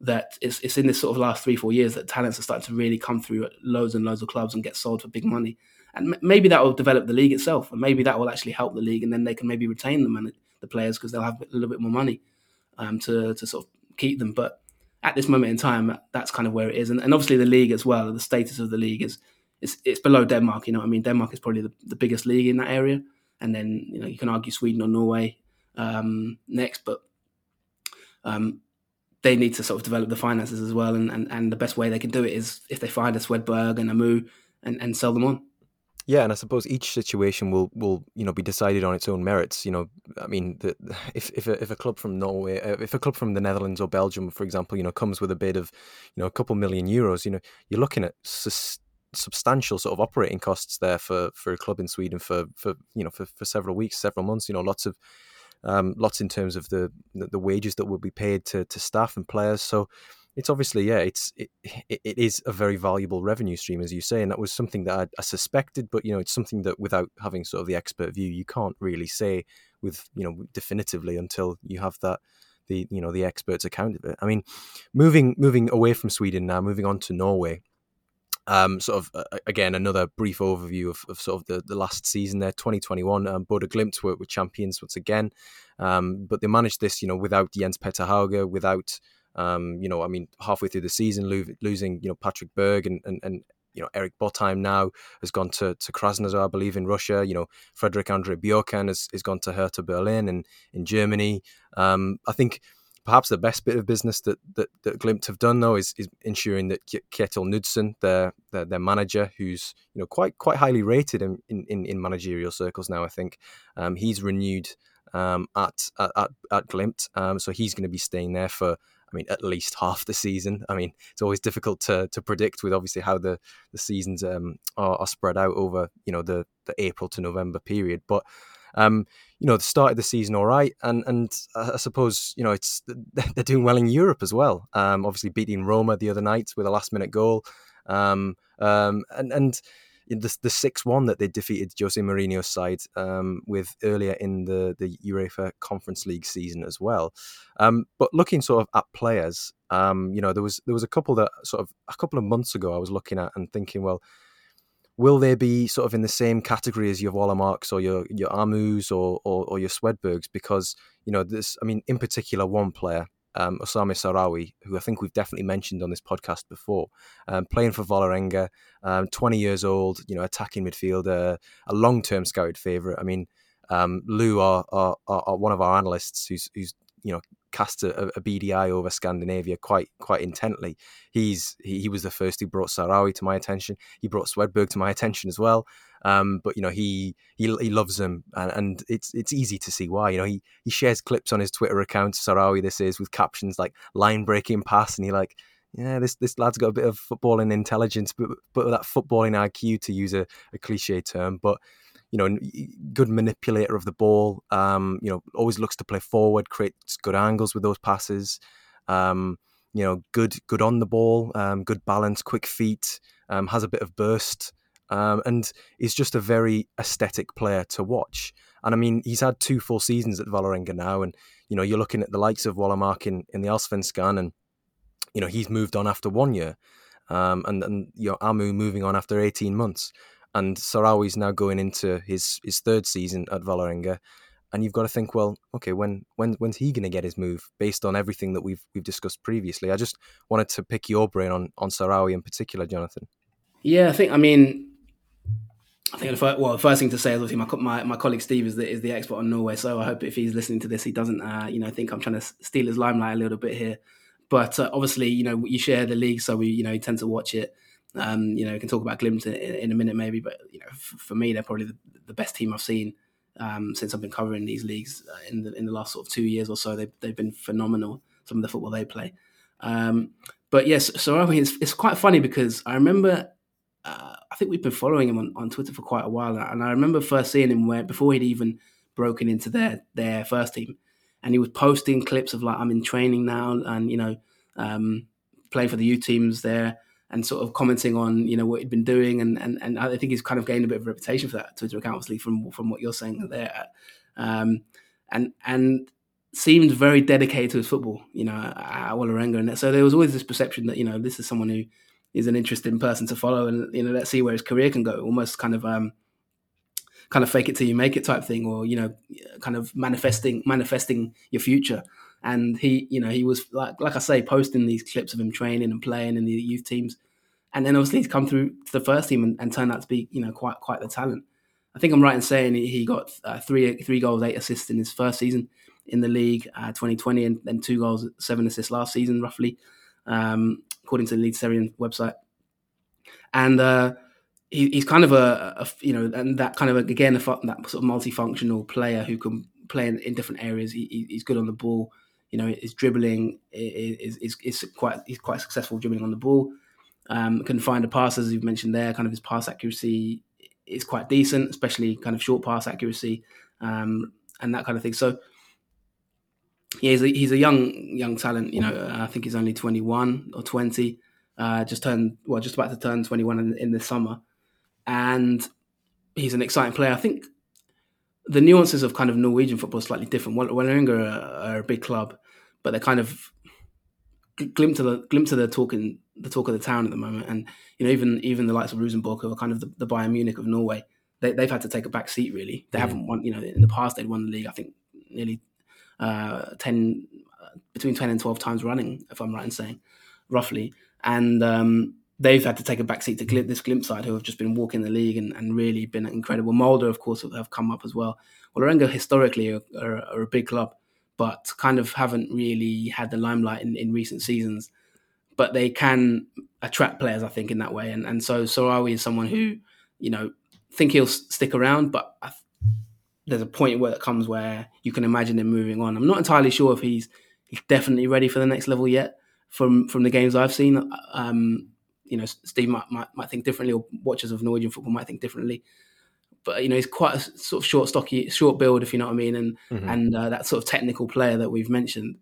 that it's it's in this sort of last three four years that talents are starting to really come through at loads and loads of clubs and get sold for big money, and m- maybe that will develop the league itself, and maybe that will actually help the league, and then they can maybe retain them and the players because they'll have a little bit more money um, to to sort of keep them, but. At this moment in time, that's kind of where it is, and, and obviously the league as well. The status of the league is it's, it's below Denmark. You know, I mean, Denmark is probably the, the biggest league in that area, and then you know you can argue Sweden or Norway um, next, but um, they need to sort of develop the finances as well, and, and, and the best way they can do it is if they find a Swedberg and a Moo and, and sell them on. Yeah, and I suppose each situation will, will you know be decided on its own merits. You know, I mean, the, if if a, if a club from Norway, uh, if a club from the Netherlands or Belgium, for example, you know, comes with a bid of you know a couple million euros, you know, you're looking at sus- substantial sort of operating costs there for for a club in Sweden for for you know for, for several weeks, several months. You know, lots of um, lots in terms of the the wages that will be paid to to staff and players. So it's obviously yeah, it's it, it is a very valuable revenue stream as you say, and that was something that I, I, suspected, but you know it's something that without having sort of the expert view, you can't really say with you know definitively until you have that the you know the experts account of it. I mean, moving moving away from Sweden now, moving on to Norway. Um, sort of uh, again another brief overview of, of sort of the, the last season there 2021 um, Bodø Glimt were, were champions once again um, but they managed this you know without Jens Petter Hauge without um, you know, I mean, halfway through the season, lo- losing you know Patrick Berg and, and, and you know Erik Botheim now has gone to to Krasnodar, I believe, in Russia. You know, Fredrik André Bjørkan has, has gone to Hertha Berlin and in Germany. Um, I think perhaps the best bit of business that that, that have done though is, is ensuring that Kjetil Knutsen, their, their, their manager, who's you know quite quite highly rated in in, in managerial circles now, I think um, he's renewed um, at, at at Glimt, um, so he's going to be staying there for I mean, at least half the season. I mean, it's always difficult to to predict with obviously how the the seasons um, are, are spread out over you know the the April to November period, but. Um, you know, the start of the season all right, and and I suppose you know it's they're doing well in Europe as well. Um, obviously beating Roma the other night with a last minute goal, um, um, and and the the six one that they defeated Jose Mourinho's side um, with earlier in the the UEFA Conference League season as well. Um, but looking sort of at players, um, you know, there was there was a couple that sort of a couple of months ago I was looking at and thinking, well, will they be sort of in the same category as your Wålemarks or your your Amoos or, or, or your Swedbergs? Because you know, this, I mean, in particular, one player um, Sahraoui, who I think we've definitely mentioned on this podcast before, um, playing for Vålerenga, um, 20 years old, you know, attacking midfielder, a long-term scouted favourite. I mean, um, Lou, our, our, our, one of our analysts, who's who's you know cast a, a, BDI over Scandinavia quite quite intently. He's he, he was the first who brought Sahraoui to my attention. He brought Swedberg to my attention as well. Um, but you know he he, he loves them, and, and, it's it's easy to see why. You know he he shares clips on his Twitter account, Sahraoui this is, with captions like line breaking pass, and he like. Yeah, this this lad's got a bit of footballing intelligence, but but that footballing IQ to use a, a cliche term. But you know, good manipulator of the ball. Um, you know, always looks to play forward, creates good angles with those passes. Um, you know, good good on the ball, um, good balance, quick feet, um, has a bit of burst, um, and is just a very aesthetic player to watch. And I mean, he's had two full seasons at Vålerenga now, and you know, you're looking at the likes of Wålemark in, in the Allsvenskan, and you know, he's moved on after one year, um, and and you know, Amoo moving on after 18 months and Sahraoui's now going into his his third season at Vålerenga, and you've got to think, well, okay, when when when's he going to get his move? Based on everything that we've we've discussed previously, I just wanted to pick your brain on on Sahrawi in particular, Jonathan. Yeah, I think I mean. I think the first, well, the first thing to say is obviously my, my, my colleague Steve is the, is the expert on Norway, so I hope if he's listening to this, he doesn't uh, you know think I'm trying to steal his limelight a little bit here. But uh, obviously, you know, you share the league, so we you know tend to watch it. Um, you know, we can talk about Glimt in, in, a minute, maybe, but you know, f- for me, they're probably the, the, best team I've seen um, since I've been covering these leagues uh, in the in the last sort of two years or so. They've they've been phenomenal. Some of the football they play, um, but yes, so I mean, it's, it's quite funny because I remember. Uh, I think we've been following him on, on Twitter for quite a while and I remember first seeing him where before he'd even broken into their their first team, and he was posting clips of like I'm in training now, and you know, um, playing for the U teams there and sort of commenting on you know what he'd been doing and and, and I think he's kind of gained a bit of a reputation for that Twitter account obviously from from what you're saying there. Um, and and seemed very dedicated to his football you know at Vålerenga and so there was always this perception that you know this is someone who is an interesting person to follow and you know let's see where his career can go. Almost kind of um kind of fake it till you make it type thing or you know kind of manifesting manifesting your future and he you know he was like like I say posting these clips of him training and playing in the youth teams and then obviously he's come through to the first team and, and, turned out to be you know quite quite the talent. I think I'm right in saying he got uh, three three goals, eight assists in his first season in the league, uh, 2020, and then two goals, seven assists last season, roughly, um, according to the Eliteserien website. And uh, he, he's kind of a, a, you know, and that kind of again a, that sort of multifunctional player who can play in, in different areas. He, he's good on the ball. You know, his dribbling is, is, is quite he's quite successful dribbling on the ball. Um, can find a pass as you've mentioned there. Kind of his pass accuracy is quite decent, especially kind of short pass accuracy um, and that kind of thing. So yeah, he's a, he's a young young talent. You know, I think he's only 21 or 20. Uh, just turned well, just about to turn 21 in, in the summer, and he's an exciting player. I think the nuances of kind of Norwegian football are slightly different. Are, are a big club, but they're kind of glimpse of the glimpse of the talking the talk of the town at the moment. And you know, even even the likes of Rosenborg, who are kind of the, the Bayern Munich of Norway, they, have had to take a back seat. Really, they mm. haven't won. You know, in the past they'd won the league. I think nearly uh, ten uh, between ten and twelve times running, if I'm right in saying, roughly. And um, they've had to take a back seat to this Glimt side, who have just been walking the league and, and really been incredible. Molde, of course, have come up as well. Well, Vålerenga historically are, are, are a big club but kind of haven't really had the limelight in, in recent seasons. But they can attract players, I think, in that way. And and so Sahraoui is someone who, you know, think he'll stick around, but th- there's a point where it comes where you can imagine him moving on. I'm not entirely sure if he's he's definitely ready for the next level yet. From from the games I've seen, um, you know, Steve might, might might think differently, or watchers of Norwegian football might think differently but you know he's quite a sort of short, stocky, short build, if you know what I mean, and mm-hmm. and uh, that sort of technical player that we've mentioned.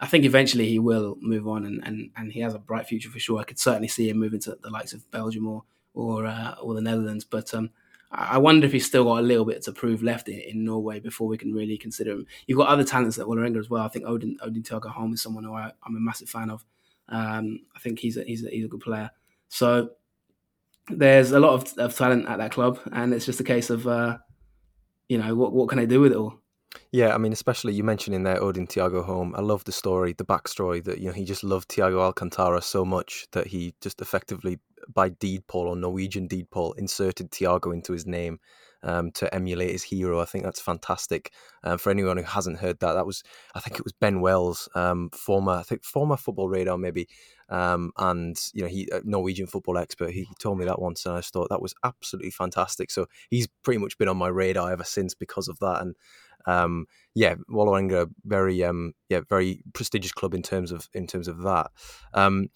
I think eventually he will move on, and, and, and he has a bright future for sure. I could certainly see him moving to the likes of Belgium or or uh, or the Netherlands, but um, I wonder if he's still got a little bit to prove left in, in, Norway before we can really consider him. You've got other talents at Vålerenga as well. I think Odin Odin Holm is someone who I, am a massive fan of. Um, I think he's a, he's a, he's a good player. So there's a lot of, of talent at that club, and it's just a case of, uh, you know, what what can I do with it all? Yeah, I mean, especially you mentioned in there Odin Thiago Holm. I love the story, the backstory that you know he just loved Thiago Alcantara so much that he just effectively, by deed poll or Norwegian deed poll, inserted Thiago into his name um, to emulate his hero. I think that's fantastic. Um, for anyone who hasn't heard that, that was I think it was Ben Wells, um, former I think former football radar maybe, um, and you know he Norwegian football expert. He told me that once, and I just thought that was absolutely fantastic. So he's pretty much been on my radar ever since because of that. And um, yeah, Vålerenga very um, yeah very prestigious club in terms of in terms of that. Um,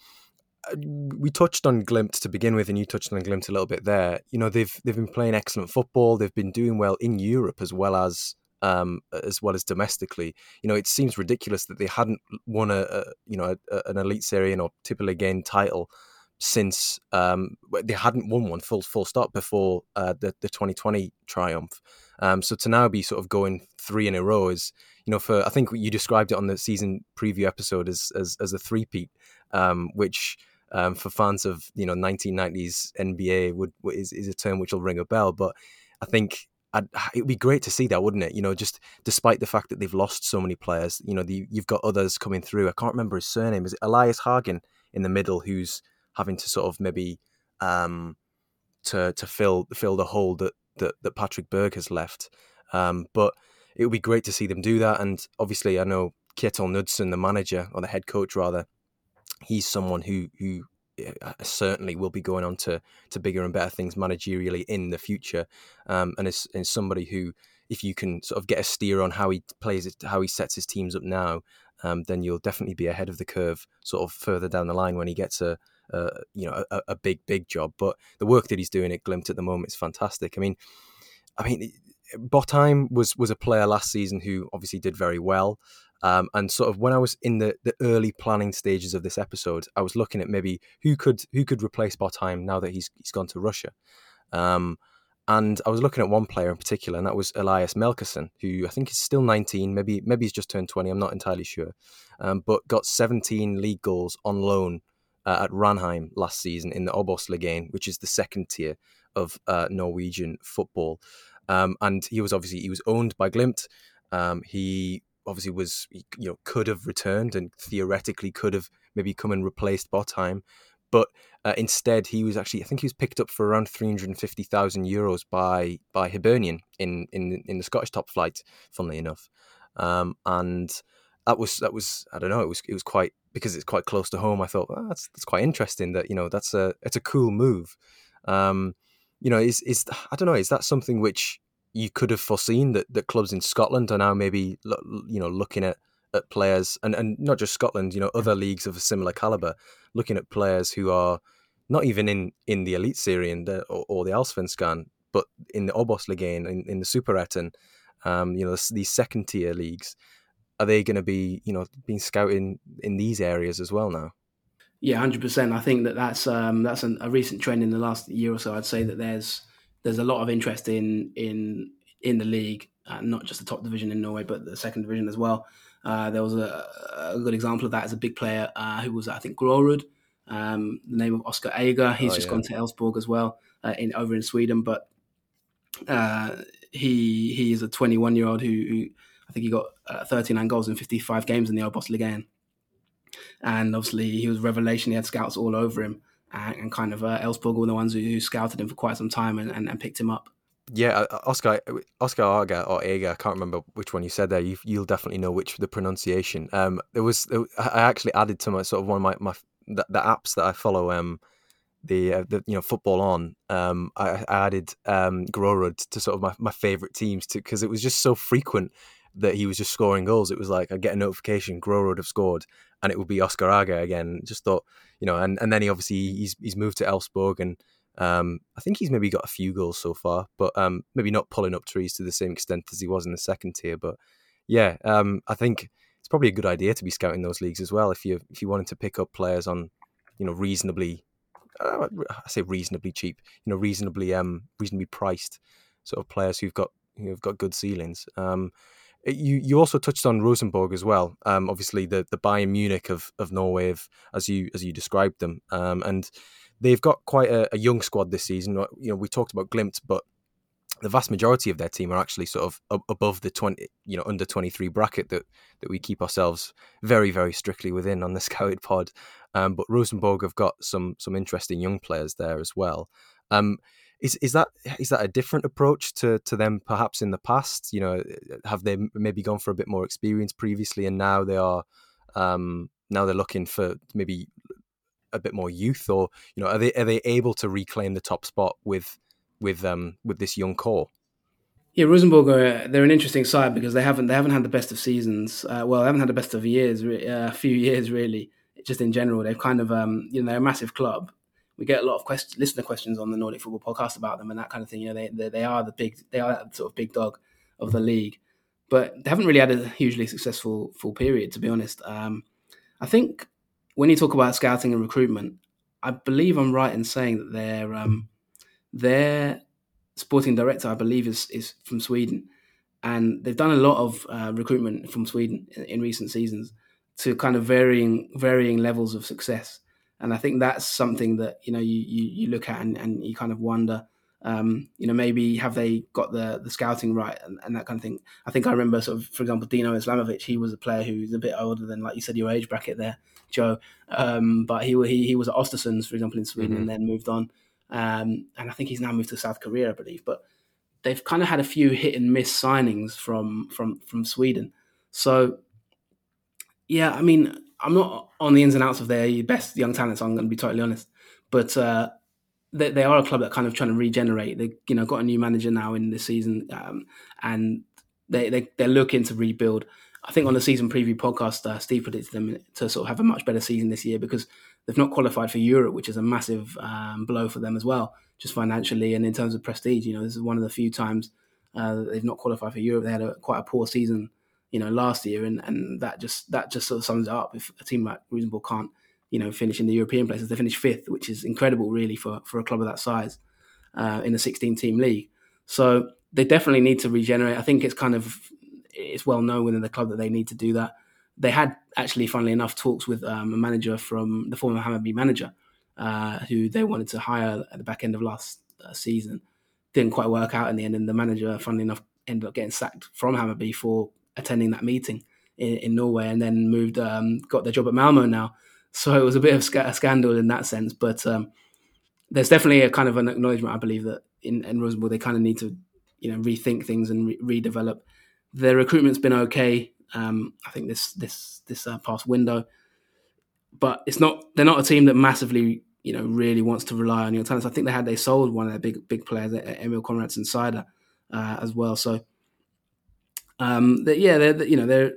we touched on Glimt to begin with, and you touched on Glimt a little bit there. You know, they've they've been playing excellent football. They've been doing well in Europe as well as um, as well as domestically. You know, it seems ridiculous that they hadn't won a, a you know a, an elite series or Tippeligaen again title since um, they hadn't won one full full stop before uh, the the 2020 triumph. Um, so to now be sort of going three in a row is, you know, for I think you described it on the season preview episode as as, as a three-peat, um, which um, for fans of you know 1990s NBA would is, is a term which will ring a bell. But I think I'd, it'd be great to see that, wouldn't it? You know, just despite the fact that they've lost so many players, you know, the, you've got others coming through. I can't remember his surname. Is it Elias Hagen in the middle who's having to sort of maybe um, to to fill fill the hole that that, that Patrick Berg has left. Um, but it would be great to see them do that. And obviously, I know Kjetil Knutsen, the manager or the head coach rather, he's someone who who uh, certainly will be going on to to bigger and better things managerially in the future, um, and is, is somebody who, if you can sort of get a steer on how he plays it, how he sets his teams up now, um, then you'll definitely be ahead of the curve, sort of further down the line when he gets a, you know a, a, big big job. But the work that he's doing at Glimt at the moment is fantastic. I mean, I mean. Botheim was was a player last season who obviously did very well. Um, and sort of when I was in the, the early planning stages of this episode, I was looking at maybe who could who could replace Botheim now that he's he's gone to Russia. Um, and I was looking at one player in particular, and that was Elias Melkersen, who I think is still 19, maybe maybe he's just turned 20. I'm not entirely sure, um, but got 17 league goals on loan uh, at Ranheim last season in the Obos-ligaen, which is the second tier of uh, Norwegian football. Um, and he was obviously he was owned by Glimt. Um, he obviously was you know could have returned and theoretically could have maybe come and replaced Botheim, but uh, instead he was actually I think he was picked up for around three hundred and fifty thousand euros by by Hibernian in in in the Scottish top flight. Funnily enough, um, and that was that was I don't know it was it was quite because it's quite close to home. I thought oh, that's that's quite interesting that you know that's a it's a cool move. Um, you know, is is I don't know, is that something which you could have foreseen that, that clubs in Scotland are now maybe you know looking at at players, and, and not just Scotland, you know, other leagues of a similar caliber, looking at players who are not even in, in the elite series or, or the Allsvenskan, but in the Obosligaen, in, in the Superettan, um, you know, these second tier leagues, are they going to be, you know, being scouted in these areas as well now? Yeah, hundred percent. I think that that's um, that's an, a recent trend in the last year or so. I'd say that there's there's a lot of interest in in in the league, uh, not just the top division in Norway, but the second division as well. Uh, there was a, a, good example of that as a big player uh, who was, I think, Grorud, um, the name of Oscar Eger. He's oh, just yeah. gone to Elfsborg as well uh, in over in Sweden, but uh, he he is a 21 year old who, who, I think he got uh, 39 goals in 55 games in the Obosligaen and obviously he was revelation. He had scouts all over him, and, and kind of uh, were the ones who, scouted him for quite some time and, and, and picked him up. Yeah, uh, Oscar Oscar Arga or Aga, I can't remember which one you said there. You, will definitely know which the pronunciation. Um, there was I actually added to my sort of one of my my the, the apps that I follow. Um, the uh, the you know football on. Um, I, I added um Grorud to sort of my, my favorite teams to because it was just so frequent that he was just scoring goals. It was like I get a notification, Grorud have scored, and it would be Oscar Aga again. Just thought, you know, and, and then he obviously he's he's moved to Elfsborg, and um, I think he's maybe got a few goals so far, but um, maybe not pulling up trees to the same extent as he was in the second tier. But yeah, um, I think it's probably a good idea to be scouting those leagues as well if you if you wanted to pick up players on, you know, reasonably, uh, I say reasonably cheap, you know, reasonably um reasonably priced sort of players who've got who've got good ceilings. Um, you you also touched on Rosenborg as well. Um, obviously the the Bayern Munich of of Norway, as you as you described them, um, and they've got quite a, a, young squad this season. You know, we talked about Glimt, but the vast majority of their team are actually sort of above the 20 you know under 23 bracket that that we keep ourselves very very strictly within on the scouted pod um, but rosenborg have got some some interesting young players there as well um, is is that is that a different approach to to them perhaps in the past? You know, have they maybe gone for a bit more experience previously, and now they are um, now they're looking for maybe a bit more youth, or you know, are they are they able to reclaim the top spot with with um with this young core? Yeah, Rosenborg are they're an interesting side because they haven't they haven't had the best of seasons. Uh, well, they haven't had the best of years, uh, a few years really. Just in general, they've kind of um, you know they're a massive club, we get a lot of listener questions on the Nordic Football Podcast about them and that kind of thing. You know, they, they, they are the big, they are that sort of big dog of the league, but they haven't really had a hugely successful full period, to be honest. Um, I think when you talk about scouting and recruitment, I believe I'm right in saying that their um, their sporting director, I believe, is is from Sweden, and they've done a lot of uh, recruitment from Sweden in, in recent seasons to kind of varying varying levels of success. And I think that's something that you know you you, you look at and, and you kind of wonder, um, you know, maybe have they got the the scouting right and, and, that kind of thing. I think I remember sort of, for example, Dino Islamovic. He was a player who's a bit older than, like you said, your age bracket there, Joe. Um, but he he he was at Östersunds, for example, in Sweden, mm-hmm. and then moved on. Um, and I think he's now moved to South Korea, I believe. But they've kind of had a few hit and miss signings from from from Sweden. So yeah, I mean, I'm not on the ins and outs of their best young talents. I'm going to be totally honest, but uh, they, they, are a club that kind of trying to regenerate. They you know got a new manager now in this season, um, and they, they they're looking to rebuild. I think on the season preview podcast, uh, Steve predicted them to sort of have a much better season this year because they've not qualified for Europe, which is a massive um, blow for them as well, just financially and in terms of prestige. You know, this is one of the few times uh, they've not qualified for Europe. They had a, quite a poor season you know, last year, and, and that just that just sort of sums it up. If a team like Rosenborg can't, you know, finish in the European places, they finish fifth, which is incredible, really, for for a club of that size uh, in a 16 team league. So they definitely need to regenerate. I think it's kind of it's well known within the club that they need to do that. They had actually, funnily enough, talks with um, a manager from the former Hammarby manager, uh, who they wanted to hire at the back end of last uh, season. Didn't quite work out in the end, and the manager, funnily enough, ended up getting sacked from Hammarby for attending that meeting in, in Norway, and then moved, um, got their job at Malmo now. So it was a bit of a scandal in that sense, but um, there's definitely a kind of an acknowledgement, I believe, that in, in Rosenborg they kind of need to, you know, rethink things and re- redevelop. Their recruitment's been okay. Um, I think this this this uh, past window, but it's not. They're not a team that massively, you know, really wants to rely on your talents. I think they had they sold one of their big big players, Emil Konradsen Ceide, uh, as well. So um, that, yeah, they're, you know, they're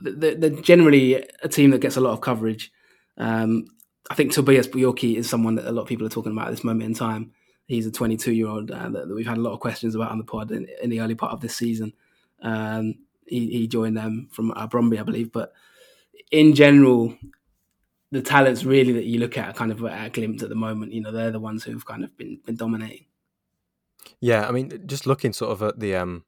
they're, they're, generally a team that gets a lot of coverage. Um, I think Tobias Bjorky is someone that a lot of people are talking about at this moment in time. He's a 22 year old uh, that, that, we've had a lot of questions about on the pod in, in the early part of this season. Um, he, he, joined them from uh, Brøndby, I believe. But in general, the talents really that you look at are kind of at a glimpse at the moment. You know, they're the ones who've kind of been, been dominating. Yeah, I mean, just looking sort of at the um,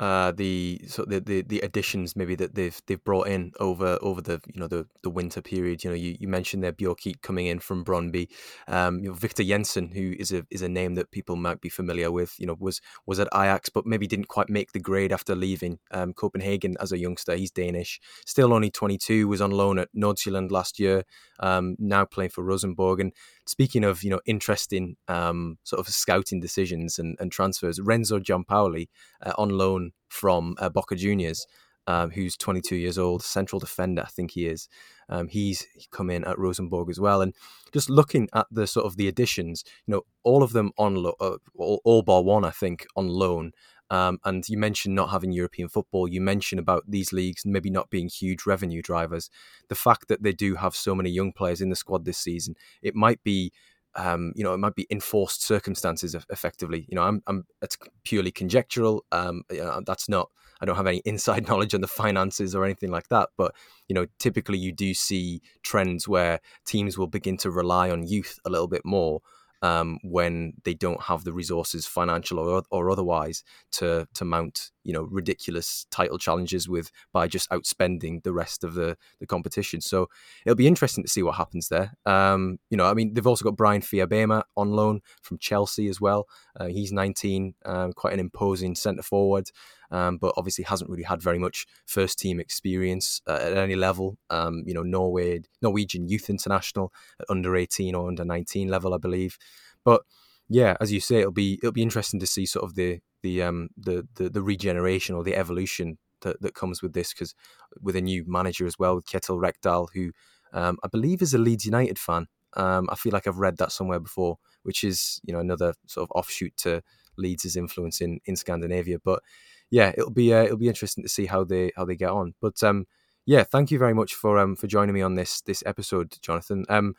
uh, the so the, the the additions maybe that they've they've brought in over over the you know the the winter period. You know, you, you mentioned there Bjorky coming in from Brøndby. Um, you know, Victor Jensen, who is a is a name that people might be familiar with. You know, was was at Ajax, but maybe didn't quite make the grade after leaving um, Copenhagen as a youngster. He's Danish, still only 22. Was on loan at Nordsjælland last year. Um, now playing for Rosenborg. And speaking of you know interesting um, sort of scouting decisions and, and transfers, Renzo Giampaoli uh, on loan from uh, Boca Juniors. Um, who's 22 years old, central defender, I think he is. Um, he's come in at Rosenborg as well, and just looking at the sort of the additions, you know, all of them on lo- uh, all, all bar one, I think, on loan. Um, and you mentioned not having European football. You mentioned about these leagues maybe not being huge revenue drivers. The fact that they do have so many young players in the squad this season, it might be um, you know, it might be enforced circumstances effectively. You know, I'm, I'm it's purely conjectural. Um, you know, that's not, I don't have any inside knowledge on the finances or anything like that. But, you know, typically you do see trends where teams will begin to rely on youth a little bit more um, when they don't have the resources, financial or, or otherwise, to to mount you know ridiculous title challenges with by just outspending the rest of the the competition. So it'll be interesting to see what happens there. Um, you know, I mean, they've also got Bryan Fiabema on loan from Chelsea as well. Uh, he's 19, um, quite an imposing centre forward. Um, but obviously hasn't really had very much first team experience uh, at any level. Um, you know, Norway, Norwegian Youth International at under 18 or under 19 level, I believe. But yeah, as you say, it'll be it'll be interesting to see sort of the the um the the, the regeneration or the evolution that, that comes with this because with a new manager as well with Kjetil Rekdal, who um, I believe is a Leeds United fan. Um, I feel like I've read that somewhere before, which is you know another sort of offshoot to Leeds' influence in in Scandinavia. But yeah, it'll be uh, it'll be interesting to see how they how they get on. But um, yeah, thank you very much for um for joining me on this this episode, Jonathan. Um,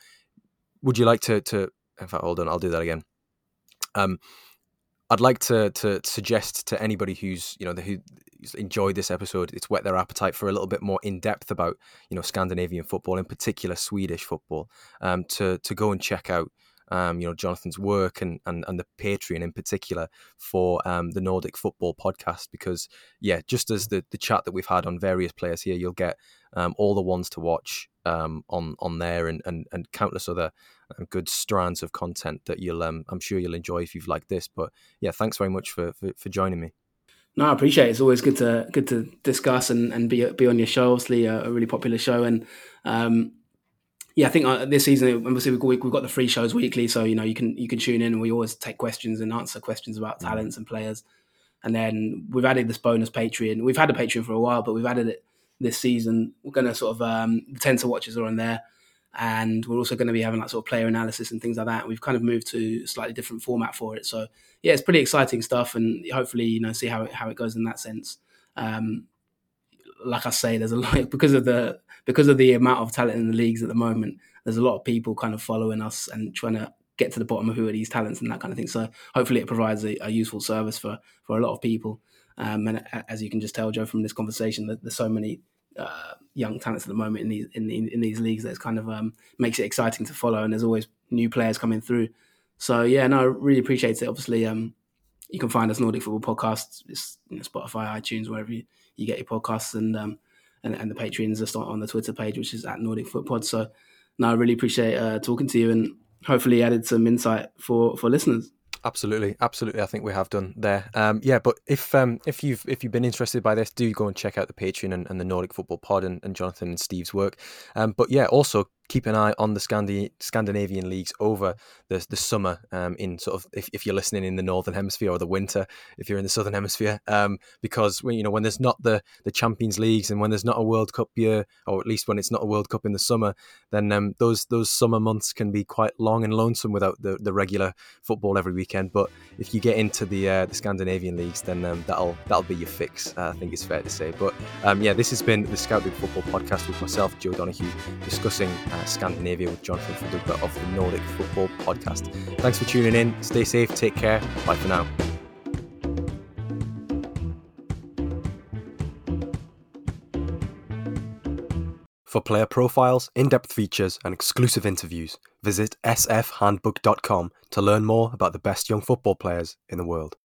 would you like to to in fact hold on, I'll do that again. Um, I'd like to to suggest to anybody who's you know who enjoyed this episode, it's whet their appetite for a little bit more in depth about you know Scandinavian football, in particular Swedish football, um, to to go and check out um, you know Jonathan's work and, and and the Patreon in particular for um, the Nordic Football Podcast because yeah, just as the the chat that we've had on various players here, you'll get um, all the ones to watch um, on on there and, and and countless other uh, good strands of content that you'll um, I'm sure you'll enjoy if you've liked this. But yeah, thanks very much for for, for joining me. No, I appreciate it. It's always good to good to discuss and, and be be on your show. Obviously, a, a really popular show, and um, yeah, I think uh, this season obviously we've got, we've got the free shows weekly, so you know you can you can tune in and we always take questions and answer questions about mm. talents and players. And then we've added this bonus Patreon. We've had a Patreon for a while, but we've added it this season. We're going to sort of um, the Tensor watches are on there, and we're also going to be having that sort of player analysis and things like that. We've kind of moved to a slightly different format for it. So yeah, it's pretty exciting stuff, and hopefully you know see how it, how it goes in that sense. Um, like I say, there's a lot because of the because of the amount of talent in the leagues at the moment. There's a lot of people kind of following us and trying to get to the bottom of who are these talents and that kind of thing. So hopefully, it provides a, a useful service for for a lot of people. Um, and as you can just tell, Joe, from this conversation, that there's so many uh, young talents at the moment in these in, in, these leagues that kind of um, makes it exciting to follow. And there's always new players coming through. So yeah, no, I really appreciate it. Obviously, um, you can find us Nordic Football Podcasts, it's you know, Spotify, iTunes, wherever you, you get your podcasts, and um, and, and the Patreons just on the Twitter page, which is at Nordic Foot Pod. So no, I really appreciate uh, talking to you and hopefully added some insight for for listeners. Absolutely, absolutely. I think we have done there. Um, yeah, but if um, if you've if you've been interested by this, do go and check out the Patreon and, and the Nordic Football Pod and, and, Jonathan and Steve's work. Um, but yeah, also keep an eye on the Scandi- Scandinavian leagues over the the summer. Um, in sort of if, if you're listening in the northern hemisphere or the winter, if you're in the southern hemisphere, um, because when you know when there's not the the Champions Leagues and when there's not a World Cup year, or at least when it's not a World Cup in the summer, then um, those those summer months can be quite long and lonesome without the, the regular football every weekend. But if you get into the uh, the Scandinavian leagues, then um, that'll that'll be your fix. Uh, I think it's fair to say. But um, yeah, this has been the Scout Big Football podcast with myself, Joe Donahue, discussing uh, Scandinavia with Jonathan Fadugba of the Nordic Football Podcast. Thanks for tuning in. Stay safe. Take care. Bye for now. For player profiles, in depth features, and exclusive interviews, visit sfhandbook.com to learn more about the best young football players in the world.